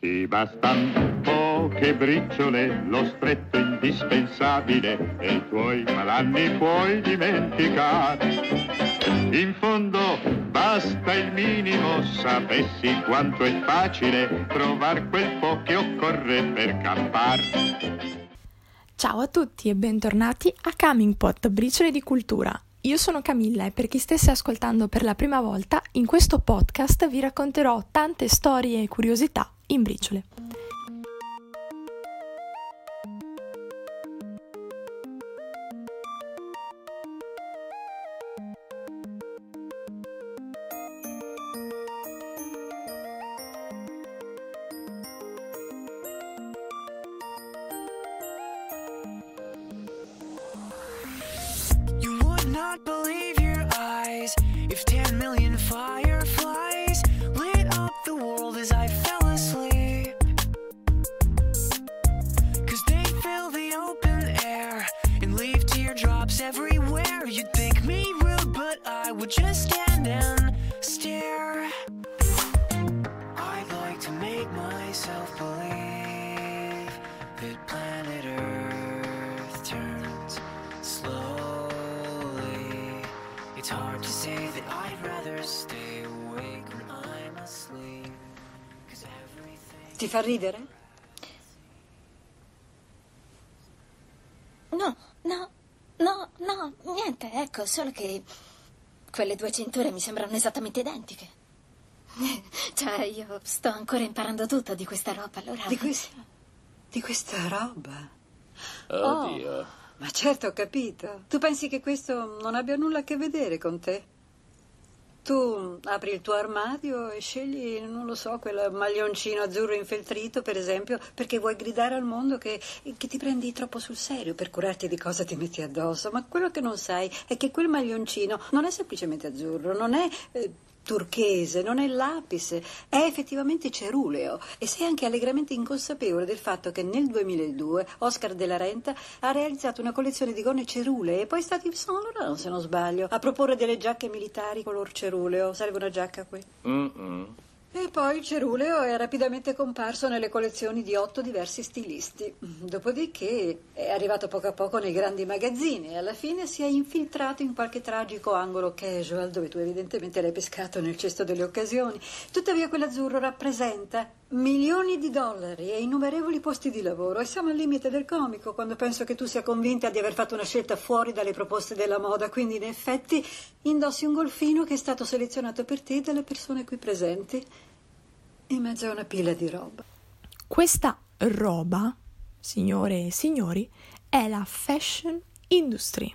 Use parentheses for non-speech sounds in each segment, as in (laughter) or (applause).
Ti bastan poche briciole, lo stretto indispensabile e i tuoi malanni puoi dimenticare. In fondo basta il minimo, sapessi quanto è facile trovare quel po' che occorre per campare. Ciao a tutti e bentornati a Coming Pot, briciole di cultura. Io sono Camilla e per chi stesse ascoltando per la prima volta, in questo podcast vi racconterò tante storie e curiosità in briciole. Ti fa ridere? No, no, no, no, niente, ecco, solo che quelle due cinture mi sembrano esattamente identiche. (laughs) Cioè, io sto ancora imparando tutto di questa roba, allora... Di, questa, di questa roba? Oddio. Ma certo, ho capito. Tu pensi che questo non abbia nulla a che vedere con te? Tu apri il tuo armadio e scegli, non lo so, quel maglioncino azzurro infeltrito, per esempio, perché vuoi gridare al mondo che, che ti prendi troppo sul serio per curarti di cosa ti metti addosso. Ma quello che non sai è che quel maglioncino non è semplicemente azzurro, non è eh, turchese, non è lapis, è effettivamente ceruleo. E sei anche allegramente inconsapevole del fatto che nel 2002 Oscar de la Renta ha realizzato una collezione di gonne cerulee e poi è stato Yves Saint Laurent, se non sbaglio, a proporre delle giacche militari color ceruleo. Serve una giacca qui? Mm-mm. Poi il ceruleo è rapidamente comparso nelle collezioni di otto diversi stilisti. Dopodiché è arrivato poco a poco nei grandi magazzini e alla fine si è infiltrato in qualche tragico angolo casual dove tu evidentemente l'hai pescato nel cesto delle occasioni. Tuttavia quell'azzurro rappresenta milioni di dollari e innumerevoli posti di lavoro e siamo al limite del comico quando penso che tu sia convinta di aver fatto una scelta fuori dalle proposte della moda, quindi in effetti indossi un golfino che è stato selezionato per te dalle persone qui presenti in mezzo a una pila di roba. Questa roba, signore e signori, è la fashion industry.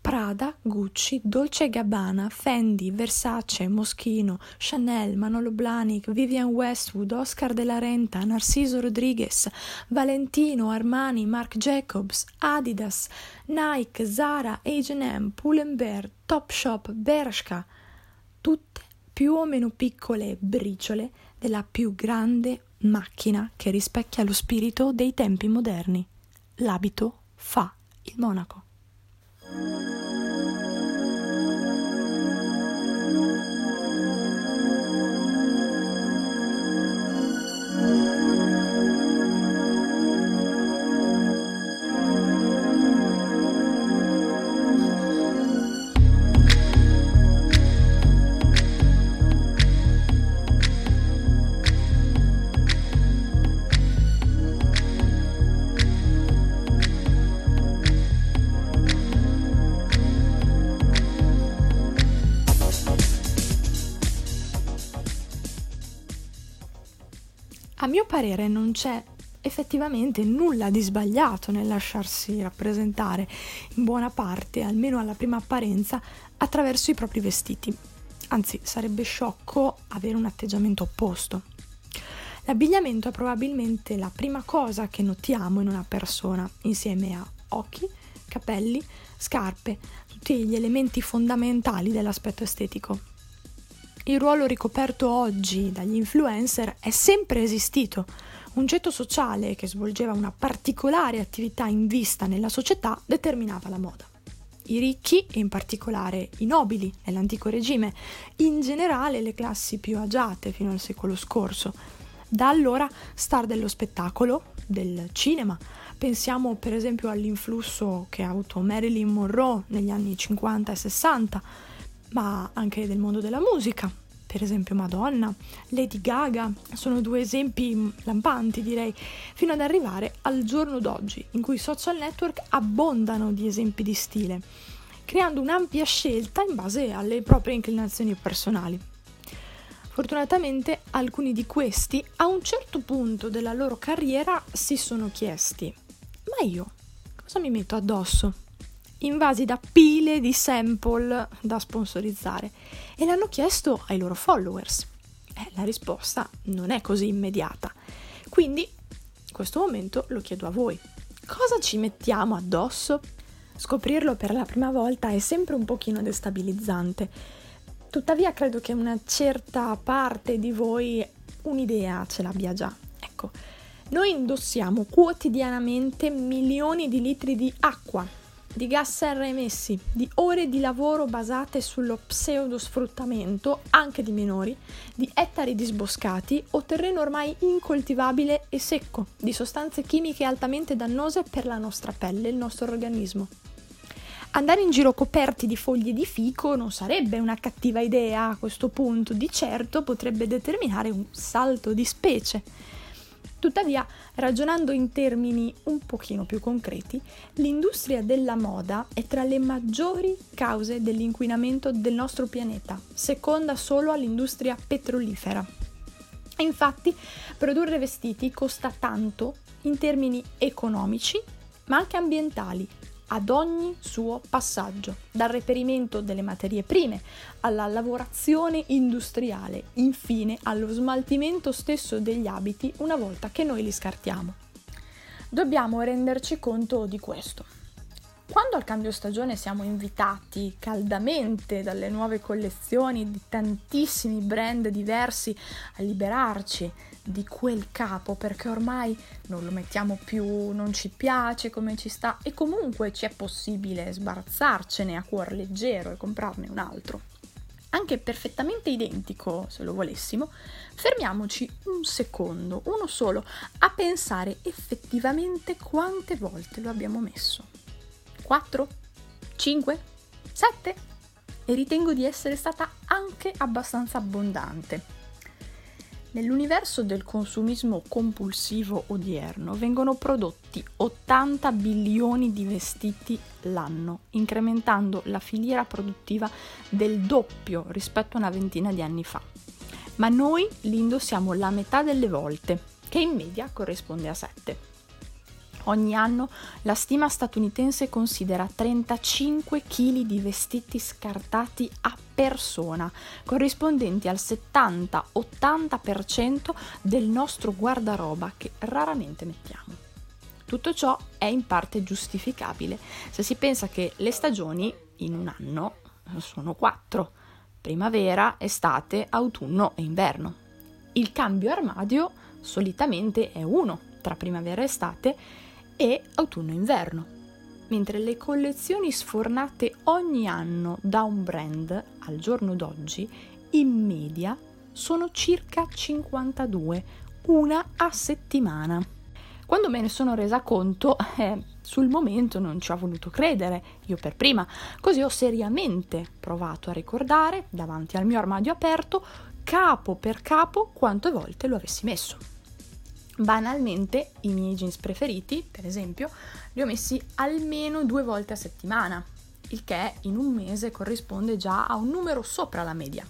Prada, Gucci, Dolce Gabbana, Fendi, Versace, Moschino, Chanel, Manolo Blahnik, Vivian Westwood, Oscar de la Renta, Narciso Rodriguez, Valentino, Armani, Marc Jacobs, Adidas, Nike, Zara, H&M, Pull&Bear, Topshop, Bershka, tutte più o meno piccole briciole della più grande macchina che rispecchia lo spirito dei tempi moderni. L'abito fa il monaco. Mio parere non c'è effettivamente nulla di sbagliato nel lasciarsi rappresentare in buona parte, almeno alla prima apparenza, attraverso i propri vestiti. Anzi, sarebbe sciocco avere un atteggiamento opposto. L'abbigliamento è probabilmente la prima cosa che notiamo in una persona, insieme a occhi, capelli, scarpe, tutti gli elementi fondamentali dell'aspetto estetico. Il ruolo ricoperto oggi dagli influencer è sempre esistito. Un ceto sociale che svolgeva una particolare attività in vista nella società determinava la moda. I ricchi, e in particolare i nobili nell'antico regime, in generale le classi più agiate fino al secolo scorso, Da allora star dello spettacolo, del cinema, pensiamo per esempio all'influsso che ha avuto Marilyn Monroe negli anni 50 e 60, ma anche del mondo della musica, per esempio Madonna, Lady Gaga, sono due esempi lampanti direi, fino ad arrivare al giorno d'oggi in cui i social network abbondano di esempi di stile, creando un'ampia scelta in base alle proprie inclinazioni personali. Fortunatamente alcuni di questi a un certo punto della loro carriera si sono chiesti, ma io cosa mi metto addosso? Invasi da pile di sample da sponsorizzare e l'hanno chiesto ai loro followers. Eh, la risposta non è così immediata. Quindi, in questo momento lo chiedo a voi. Cosa ci mettiamo addosso? Scoprirlo per la prima volta è sempre un pochino destabilizzante. Tuttavia credo che una certa parte di voi un'idea ce l'abbia già. Ecco, noi indossiamo quotidianamente milioni di litri di acqua di gas serra emessi, di ore di lavoro basate sullo pseudosfruttamento, anche di minori, di ettari disboscati o terreno ormai incoltivabile e secco, di sostanze chimiche altamente dannose per la nostra pelle e il nostro organismo. Andare in giro coperti di foglie di fico non sarebbe una cattiva idea a questo punto, di certo potrebbe determinare un salto di specie Tuttavia, ragionando in termini un pochino più concreti, l'industria della moda è tra le maggiori cause dell'inquinamento del nostro pianeta, seconda solo all'industria petrolifera. Infatti, produrre vestiti costa tanto in termini economici, ma anche ambientali, ad ogni suo passaggio, dal reperimento delle materie prime alla lavorazione industriale, infine allo smaltimento stesso degli abiti una volta che noi li scartiamo. Dobbiamo renderci conto di questo. Quando al cambio stagione siamo invitati caldamente dalle nuove collezioni di tantissimi brand diversi a liberarci di quel capo perché ormai non lo mettiamo più, non ci piace come ci sta e comunque ci è possibile sbarazzarcene a cuor leggero e comprarne un altro. Anche perfettamente identico, se lo volessimo, fermiamoci un secondo, uno solo, a pensare effettivamente quante volte lo abbiamo messo. 4? 5? 7? E ritengo di essere stata anche abbastanza abbondante. Nell'universo del consumismo compulsivo odierno vengono prodotti 80 bilioni di vestiti l'anno, incrementando la filiera produttiva del doppio rispetto a una ventina di anni fa. Ma noi li indossiamo la metà delle volte, che in media corrisponde a 7. Ogni anno la stima statunitense considera 35 kg di vestiti scartati a persona, corrispondenti al 70-80% del nostro guardaroba che raramente mettiamo. Tutto ciò è in parte giustificabile se si pensa che le stagioni in un anno sono quattro, primavera, estate, autunno e inverno. Il cambio armadio solitamente è uno tra primavera e estate e autunno-inverno, mentre le collezioni sfornate ogni anno da un brand al giorno d'oggi in media sono circa 52, una a settimana. Quando me ne sono resa conto, (laughs) eh, sul momento non ci ho voluto credere, io per prima, così ho seriamente provato a ricordare, davanti al mio armadio aperto, capo per capo quante volte lo avessi messo. Banalmente i miei jeans preferiti, per esempio, li ho messi almeno due volte a settimana, il che in un mese corrisponde già a un numero sopra la media.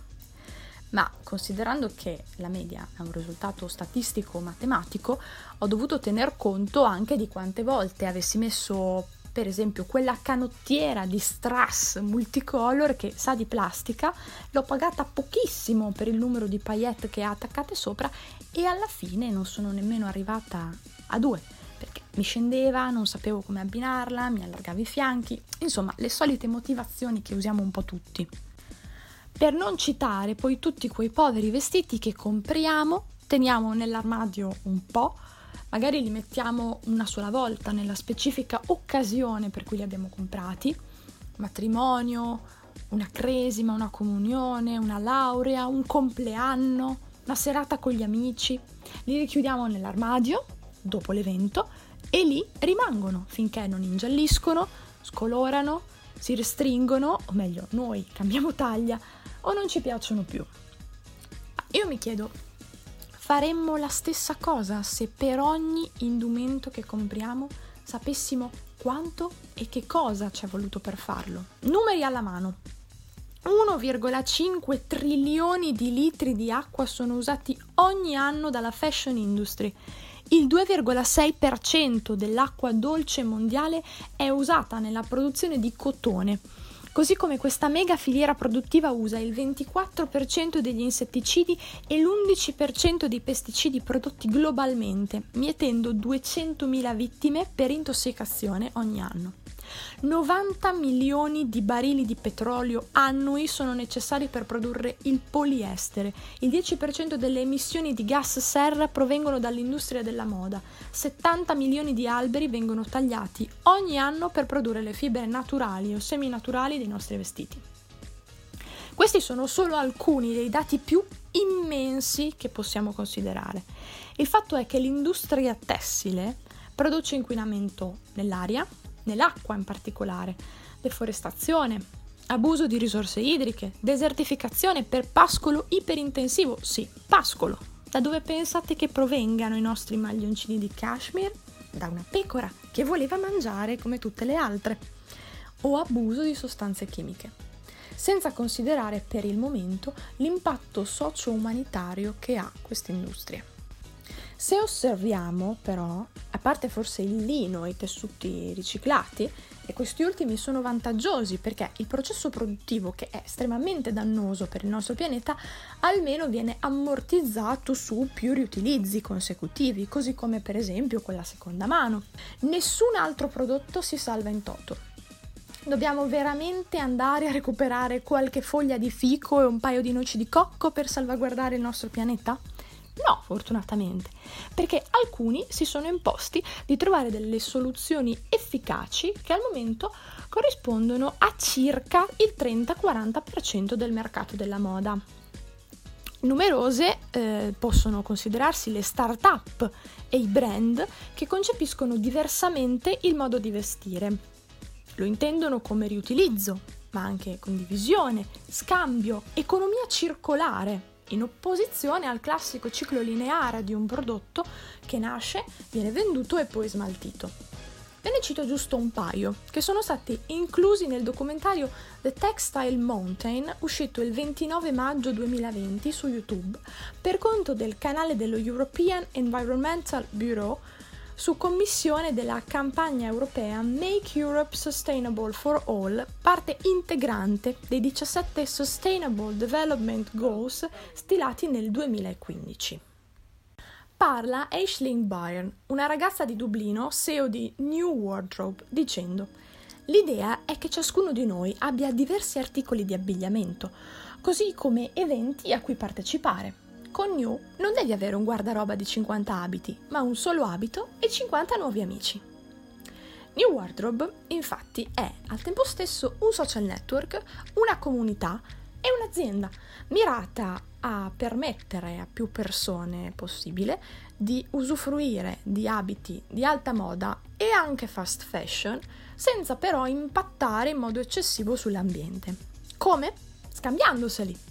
Ma considerando che la media è un risultato statistico matematico, ho dovuto tener conto anche di quante volte avessi messo per esempio quella canottiera di strass multicolor che sa di plastica, l'ho pagata pochissimo per il numero di paillette che ha attaccate sopra e alla fine non sono nemmeno arrivata a due perché mi scendeva, non sapevo come abbinarla, mi allargava i fianchi, insomma le solite motivazioni che usiamo un po' tutti. Per non citare poi tutti quei poveri vestiti che compriamo, teniamo nell'armadio un po', magari li mettiamo una sola volta nella specifica occasione per cui li abbiamo comprati, matrimonio, una cresima, una comunione, una laurea, un compleanno, una serata con gli amici, li richiudiamo nell'armadio dopo l'evento e lì rimangono finché non ingialliscono, scolorano, si restringono, o meglio, noi cambiamo taglia o non ci piacciono più. Io mi chiedo, faremmo la stessa cosa se per ogni indumento che compriamo sapessimo quanto e che cosa ci è voluto per farlo? Numeri alla mano. 1,5 trilioni di litri di acqua sono usati ogni anno dalla fashion industry. Il 2,6% dell'acqua dolce mondiale è usata nella produzione di cotone, così come questa mega filiera produttiva usa il 24% degli insetticidi e l'11% dei pesticidi prodotti globalmente, mietendo 200.000 vittime per intossicazione ogni anno. 90 milioni di barili di petrolio annui sono necessari per produrre il poliestere. Il 10% delle emissioni di gas serra provengono dall'industria della moda. 70 milioni di alberi vengono tagliati ogni anno per produrre le fibre naturali o seminaturali dei nostri vestiti. Questi sono solo alcuni dei dati più immensi che possiamo considerare. Il fatto è che l'industria tessile produce inquinamento nell'aria, nell'acqua in particolare, deforestazione, abuso di risorse idriche, desertificazione per pascolo iperintensivo, sì, pascolo. Da dove pensate che provengano i nostri maglioncini di cashmere? Da una pecora che voleva mangiare come tutte le altre. O abuso di sostanze chimiche. Senza considerare per il momento l'impatto socio-umanitario che ha questa industria. Se osserviamo però, a parte forse il lino e i tessuti riciclati, e questi ultimi sono vantaggiosi perché il processo produttivo, che è estremamente dannoso per il nostro pianeta, almeno viene ammortizzato su più riutilizzi consecutivi, così come per esempio quella seconda mano. Nessun altro prodotto si salva in toto. Dobbiamo veramente andare a recuperare qualche foglia di fico e un paio di noci di cocco per salvaguardare il nostro pianeta? No, fortunatamente, perché alcuni si sono imposti di trovare delle soluzioni efficaci che al momento corrispondono a circa il 30-40% del mercato della moda. Numerose eh, possono considerarsi le start-up e i brand che concepiscono diversamente il modo di vestire. Lo intendono come riutilizzo, ma anche condivisione, scambio, economia circolare in opposizione al classico ciclo lineare di un prodotto che nasce, viene venduto e poi smaltito. Ve ne cito giusto un paio, che sono stati inclusi nel documentario The Textile Mountain, uscito il 29 maggio 2020 su YouTube, per conto del canale dello European Environmental Bureau, su commissione della campagna europea Make Europe Sustainable for All, parte integrante dei 17 Sustainable Development Goals stilati nel 2015. Parla Aisling Byrne, una ragazza di Dublino, CEO di New Wardrobe, dicendo L'idea è che ciascuno di noi abbia diversi articoli di abbigliamento, così come eventi a cui partecipare con New non devi avere un guardaroba di 50 abiti, ma un solo abito e 50 nuovi amici. New Wardrobe, infatti, è al tempo stesso un social network, una comunità e un'azienda mirata a permettere a più persone possibile di usufruire di abiti di alta moda e anche fast fashion senza però impattare in modo eccessivo sull'ambiente. Come? Scambiandoseli.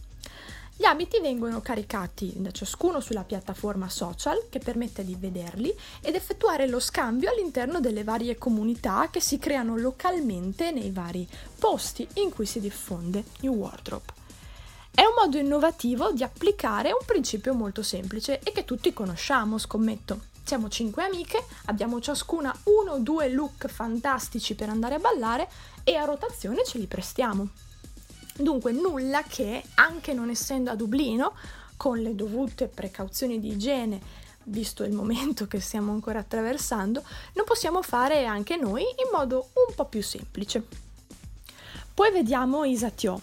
Gli abiti vengono caricati da ciascuno sulla piattaforma social che permette di vederli ed effettuare lo scambio all'interno delle varie comunità che si creano localmente nei vari posti in cui si diffonde New Wardrobe. È un modo innovativo di applicare un principio molto semplice e che tutti conosciamo, scommetto. Siamo cinque amiche, abbiamo ciascuna uno o due look fantastici per andare a ballare e a rotazione ce li prestiamo. Dunque nulla che, anche non essendo a Dublino, con le dovute precauzioni di igiene, visto il momento che stiamo ancora attraversando, non possiamo fare anche noi in modo un po' più semplice. Poi vediamo Isa Thio,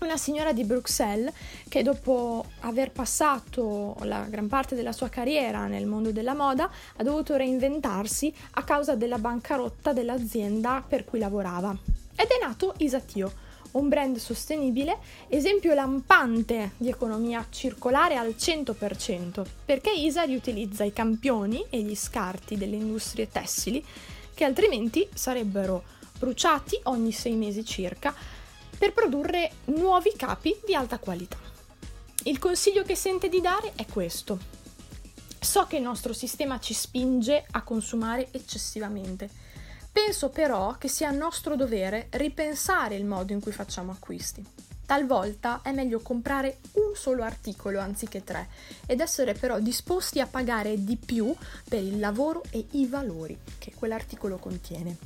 una signora di Bruxelles che dopo aver passato la gran parte della sua carriera nel mondo della moda ha dovuto reinventarsi a causa della bancarotta dell'azienda per cui lavorava. Ed è nato Isa Thio, un brand sostenibile, esempio lampante di economia circolare al 100%, perché ISA riutilizza i campioni e gli scarti delle industrie tessili che altrimenti sarebbero bruciati ogni sei mesi circa per produrre nuovi capi di alta qualità. Il consiglio che sente di dare è questo. So che il nostro sistema ci spinge a consumare eccessivamente. Penso però che sia nostro dovere ripensare il modo in cui facciamo acquisti. Talvolta è meglio comprare un solo articolo anziché tre ed essere però disposti a pagare di più per il lavoro e i valori che quell'articolo contiene.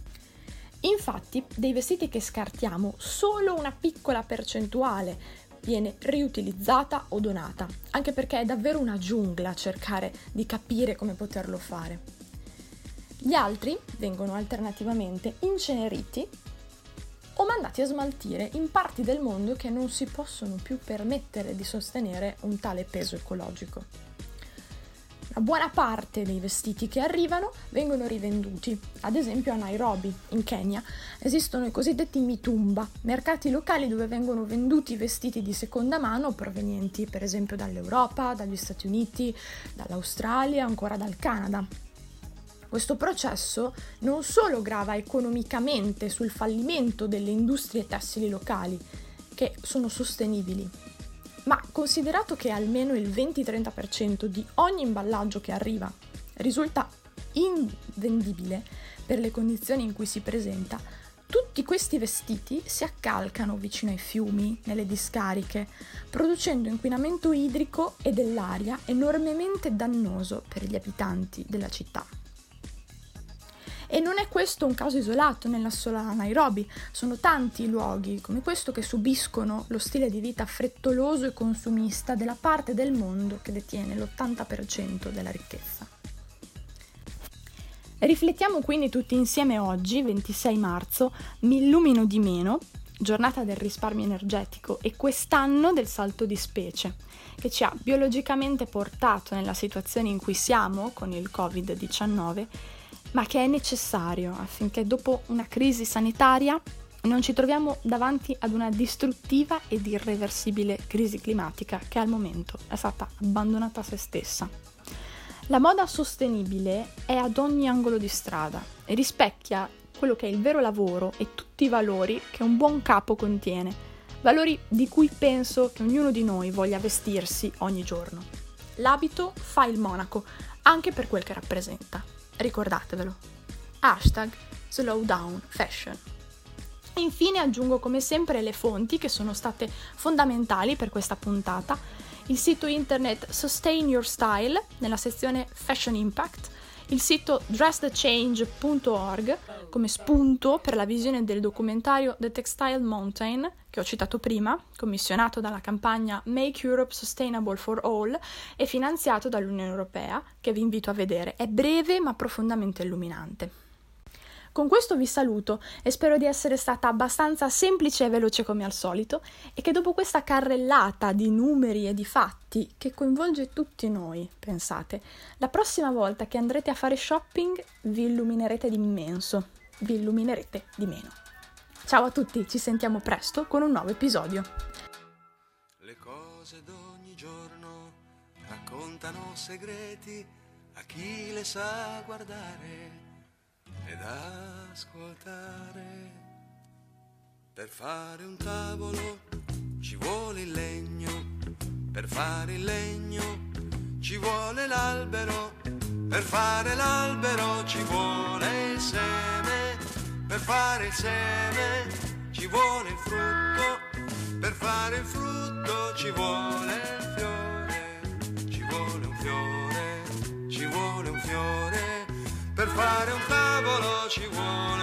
Infatti, dei vestiti che scartiamo, solo una piccola percentuale viene riutilizzata o donata, anche perché è davvero una giungla cercare di capire come poterlo fare. Gli altri vengono alternativamente inceneriti o mandati a smaltire in parti del mondo che non si possono più permettere di sostenere un tale peso ecologico. Una buona parte dei vestiti che arrivano vengono rivenduti. Ad esempio a Nairobi, in Kenya, esistono i cosiddetti mitumba, mercati locali dove vengono venduti vestiti di seconda mano provenienti per esempio dall'Europa, dagli Stati Uniti, dall'Australia, ancora dal Canada. Questo processo non solo grava economicamente sul fallimento delle industrie tessili locali, che sono sostenibili, ma considerato che almeno il 20-30% di ogni imballaggio che arriva risulta invendibile per le condizioni in cui si presenta, tutti questi vestiti si accalcano vicino ai fiumi, nelle discariche, producendo inquinamento idrico e dell'aria enormemente dannoso per gli abitanti della città. E non è questo un caso isolato nella sola Nairobi, sono tanti luoghi come questo che subiscono lo stile di vita frettoloso e consumista della parte del mondo che detiene l'80% della ricchezza. Riflettiamo quindi tutti insieme oggi, 26 marzo, mi illumino di meno, giornata del risparmio energetico e quest'anno del salto di specie, che ci ha biologicamente portato nella situazione in cui siamo con il Covid-19 ma che è necessario affinché dopo una crisi sanitaria non ci troviamo davanti ad una distruttiva ed irreversibile crisi climatica che al momento è stata abbandonata a se stessa. La moda sostenibile è ad ogni angolo di strada e rispecchia quello che è il vero lavoro e tutti i valori che un buon capo contiene, valori di cui penso che ognuno di noi voglia vestirsi ogni giorno. L'abito fa il monaco, anche per quel che rappresenta ricordatevelo. Hashtag slowdownfashion. Infine aggiungo come sempre le fonti che sono state fondamentali per questa puntata, il sito internet Sustain Your Style nella sezione Fashion Impact, il sito dressthechange.org come spunto per la visione del documentario The Textile Mountain, che ho citato prima, commissionato dalla campagna Make Europe Sustainable for All e finanziato dall'Unione Europea, che vi invito a vedere. È breve ma profondamente illuminante. Con questo vi saluto e spero di essere stata abbastanza semplice e veloce come al solito e che dopo questa carrellata di numeri e di fatti che coinvolge tutti noi, pensate, la prossima volta che andrete a fare shopping vi illuminerete d'immenso, vi illuminerete di meno. Ciao a tutti, ci sentiamo presto con un nuovo episodio. Le cose d'ogni giorno raccontano segreti a chi le sa guardare ed ascoltare. Per fare un tavolo ci vuole il legno, per fare il legno ci vuole l'albero, per fare l'albero ci vuole il seme, fare il seme ci vuole il frutto, per fare il frutto ci vuole il fiore, ci vuole un fiore, ci vuole un fiore, per fare un tavolo ci vuole